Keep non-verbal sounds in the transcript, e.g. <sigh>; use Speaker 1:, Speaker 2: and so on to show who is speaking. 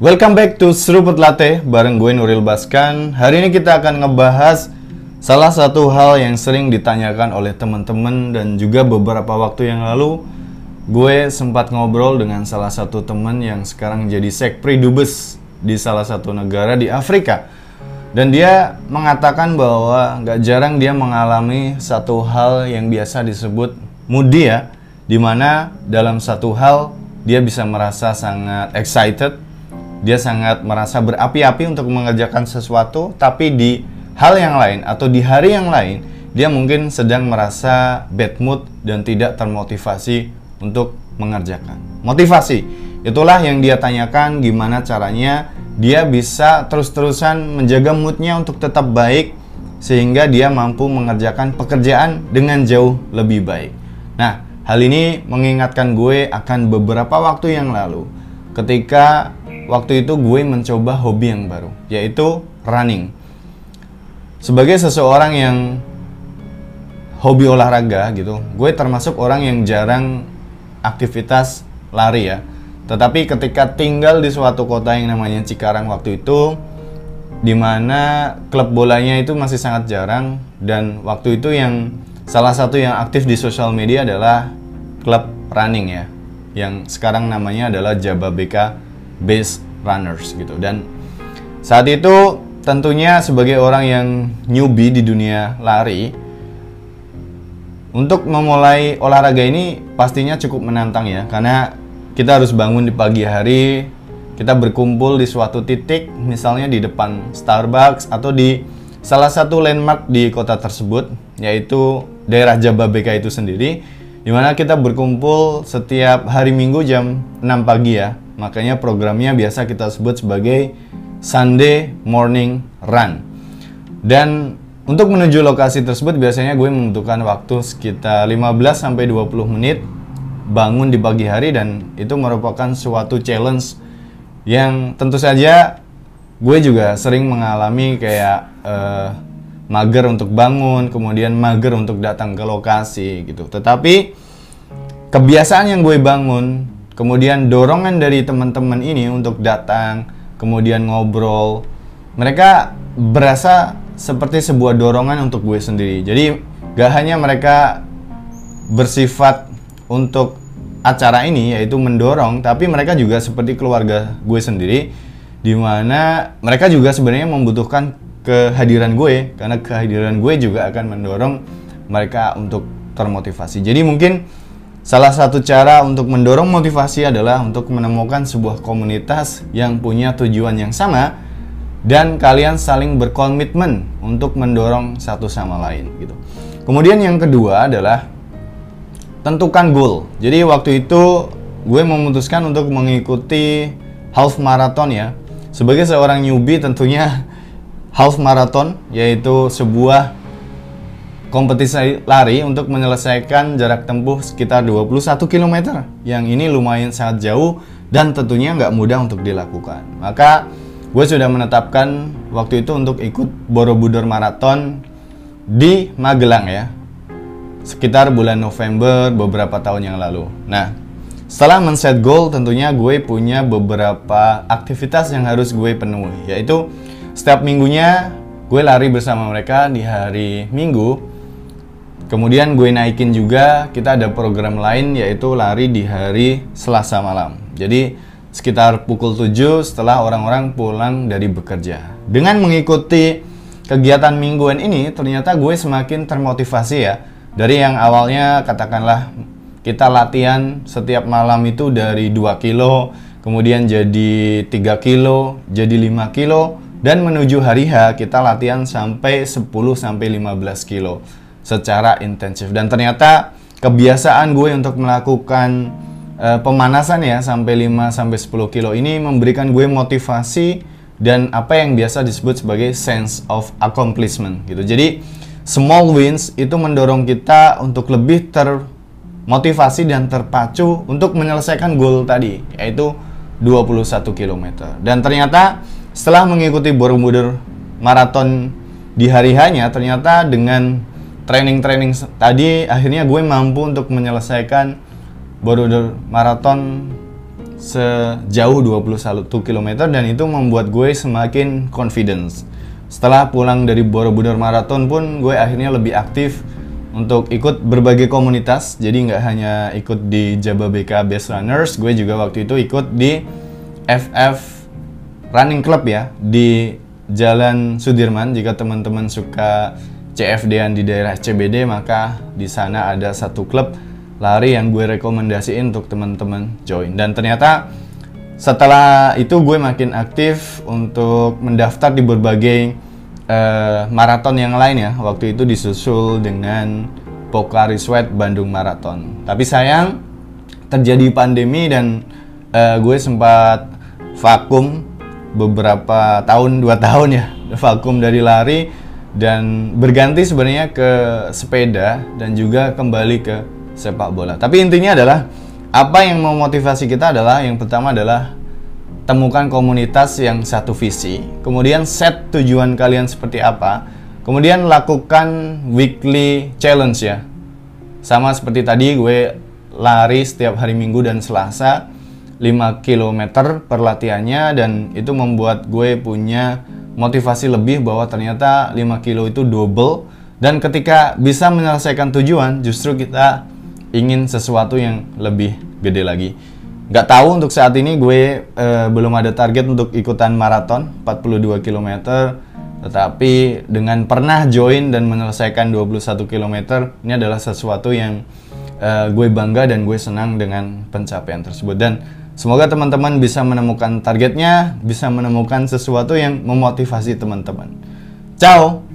Speaker 1: Welcome back to Seruput Latte bareng gue Nuril Baskan. Hari ini kita akan ngebahas salah satu hal yang sering ditanyakan oleh teman-teman dan juga beberapa waktu yang lalu gue sempat ngobrol dengan salah satu teman yang sekarang jadi sekpri dubes di salah satu negara di Afrika. Dan dia mengatakan bahwa nggak jarang dia mengalami satu hal yang biasa disebut moody ya, di mana dalam satu hal dia bisa merasa sangat excited, dia sangat merasa berapi-api untuk mengerjakan sesuatu, tapi di hal yang lain atau di hari yang lain dia mungkin sedang merasa bad mood dan tidak termotivasi untuk mengerjakan. Motivasi, itulah yang dia tanyakan gimana caranya dia bisa terus-terusan menjaga moodnya untuk tetap baik sehingga dia mampu mengerjakan pekerjaan dengan jauh lebih baik. Nah, hal ini mengingatkan gue akan beberapa waktu yang lalu ketika waktu itu gue mencoba hobi yang baru, yaitu running. Sebagai seseorang yang hobi olahraga gitu, gue termasuk orang yang jarang aktivitas lari ya tetapi ketika tinggal di suatu kota yang namanya Cikarang waktu itu, di mana klub bolanya itu masih sangat jarang dan waktu itu yang salah satu yang aktif di sosial media adalah klub running ya, yang sekarang namanya adalah Jababeka Base Runners gitu. Dan saat itu tentunya sebagai orang yang newbie di dunia lari, untuk memulai olahraga ini pastinya cukup menantang ya, karena kita harus bangun di pagi hari, kita berkumpul di suatu titik, misalnya di depan Starbucks atau di salah satu landmark di kota tersebut, yaitu daerah Jababeka itu sendiri, di mana kita berkumpul setiap hari Minggu jam 6 pagi ya. Makanya programnya biasa kita sebut sebagai Sunday Morning Run. Dan untuk menuju lokasi tersebut biasanya gue membutuhkan waktu sekitar 15 sampai 20 menit bangun di pagi hari dan itu merupakan suatu challenge yang tentu saja gue juga sering mengalami kayak uh, mager untuk bangun, kemudian mager untuk datang ke lokasi gitu. Tetapi kebiasaan yang gue bangun, kemudian dorongan dari teman-teman ini untuk datang, kemudian ngobrol, mereka berasa seperti sebuah dorongan untuk gue sendiri. Jadi gak hanya mereka bersifat untuk acara ini yaitu mendorong tapi mereka juga seperti keluarga gue sendiri di mana mereka juga sebenarnya membutuhkan kehadiran gue karena kehadiran gue juga akan mendorong mereka untuk termotivasi. Jadi mungkin salah satu cara untuk mendorong motivasi adalah untuk menemukan sebuah komunitas yang punya tujuan yang sama dan kalian saling berkomitmen untuk mendorong satu sama lain gitu. Kemudian yang kedua adalah tentukan goal. Jadi waktu itu gue memutuskan untuk mengikuti half marathon ya. Sebagai seorang newbie tentunya <laughs> half marathon yaitu sebuah kompetisi lari untuk menyelesaikan jarak tempuh sekitar 21 km. Yang ini lumayan sangat jauh dan tentunya nggak mudah untuk dilakukan. Maka gue sudah menetapkan waktu itu untuk ikut Borobudur Marathon di Magelang ya sekitar bulan November beberapa tahun yang lalu. Nah, setelah men-set goal tentunya gue punya beberapa aktivitas yang harus gue penuhi, yaitu setiap minggunya gue lari bersama mereka di hari Minggu. Kemudian gue naikin juga kita ada program lain yaitu lari di hari Selasa malam. Jadi sekitar pukul 7 setelah orang-orang pulang dari bekerja. Dengan mengikuti kegiatan mingguan ini ternyata gue semakin termotivasi ya dari yang awalnya katakanlah kita latihan setiap malam itu dari 2 kilo, kemudian jadi 3 kilo, jadi 5 kilo, dan menuju hari H kita latihan sampai 10 sampai 15 kilo secara intensif. Dan ternyata kebiasaan gue untuk melakukan uh, pemanasan ya sampai 5 sampai 10 kilo ini memberikan gue motivasi dan apa yang biasa disebut sebagai sense of accomplishment gitu. Jadi small wins itu mendorong kita untuk lebih termotivasi dan terpacu untuk menyelesaikan goal tadi, yaitu 21 km. Dan ternyata setelah mengikuti Borobudur Marathon di hari hanya, ternyata dengan training-training tadi akhirnya gue mampu untuk menyelesaikan Borobudur Marathon sejauh 21 km dan itu membuat gue semakin confidence. Setelah pulang dari Borobudur Marathon pun gue akhirnya lebih aktif untuk ikut berbagai komunitas. Jadi nggak hanya ikut di Jababeka Best Runners, gue juga waktu itu ikut di FF Running Club ya di Jalan Sudirman. Jika teman-teman suka CFD-an di daerah CBD, maka di sana ada satu klub lari yang gue rekomendasiin untuk teman-teman join. Dan ternyata setelah itu gue makin aktif untuk mendaftar di berbagai uh, maraton yang lain ya. Waktu itu disusul dengan Pokari Sweat Bandung Marathon. Tapi sayang terjadi pandemi dan uh, gue sempat vakum beberapa tahun dua <laughs> tahun ya vakum dari lari dan berganti sebenarnya ke sepeda dan juga kembali ke sepak bola. Tapi intinya adalah apa yang memotivasi kita adalah yang pertama adalah temukan komunitas yang satu visi. Kemudian set tujuan kalian seperti apa. Kemudian lakukan weekly challenge ya. Sama seperti tadi gue lari setiap hari Minggu dan Selasa 5 km per latihannya dan itu membuat gue punya motivasi lebih bahwa ternyata 5 kilo itu double. Dan ketika bisa menyelesaikan tujuan justru kita ingin sesuatu yang lebih gede lagi. Gak tahu untuk saat ini gue eh, belum ada target untuk ikutan maraton 42 km, tetapi dengan pernah join dan menyelesaikan 21 km ini adalah sesuatu yang eh, gue bangga dan gue senang dengan pencapaian tersebut. Dan semoga teman-teman bisa menemukan targetnya, bisa menemukan sesuatu yang memotivasi teman-teman. Ciao.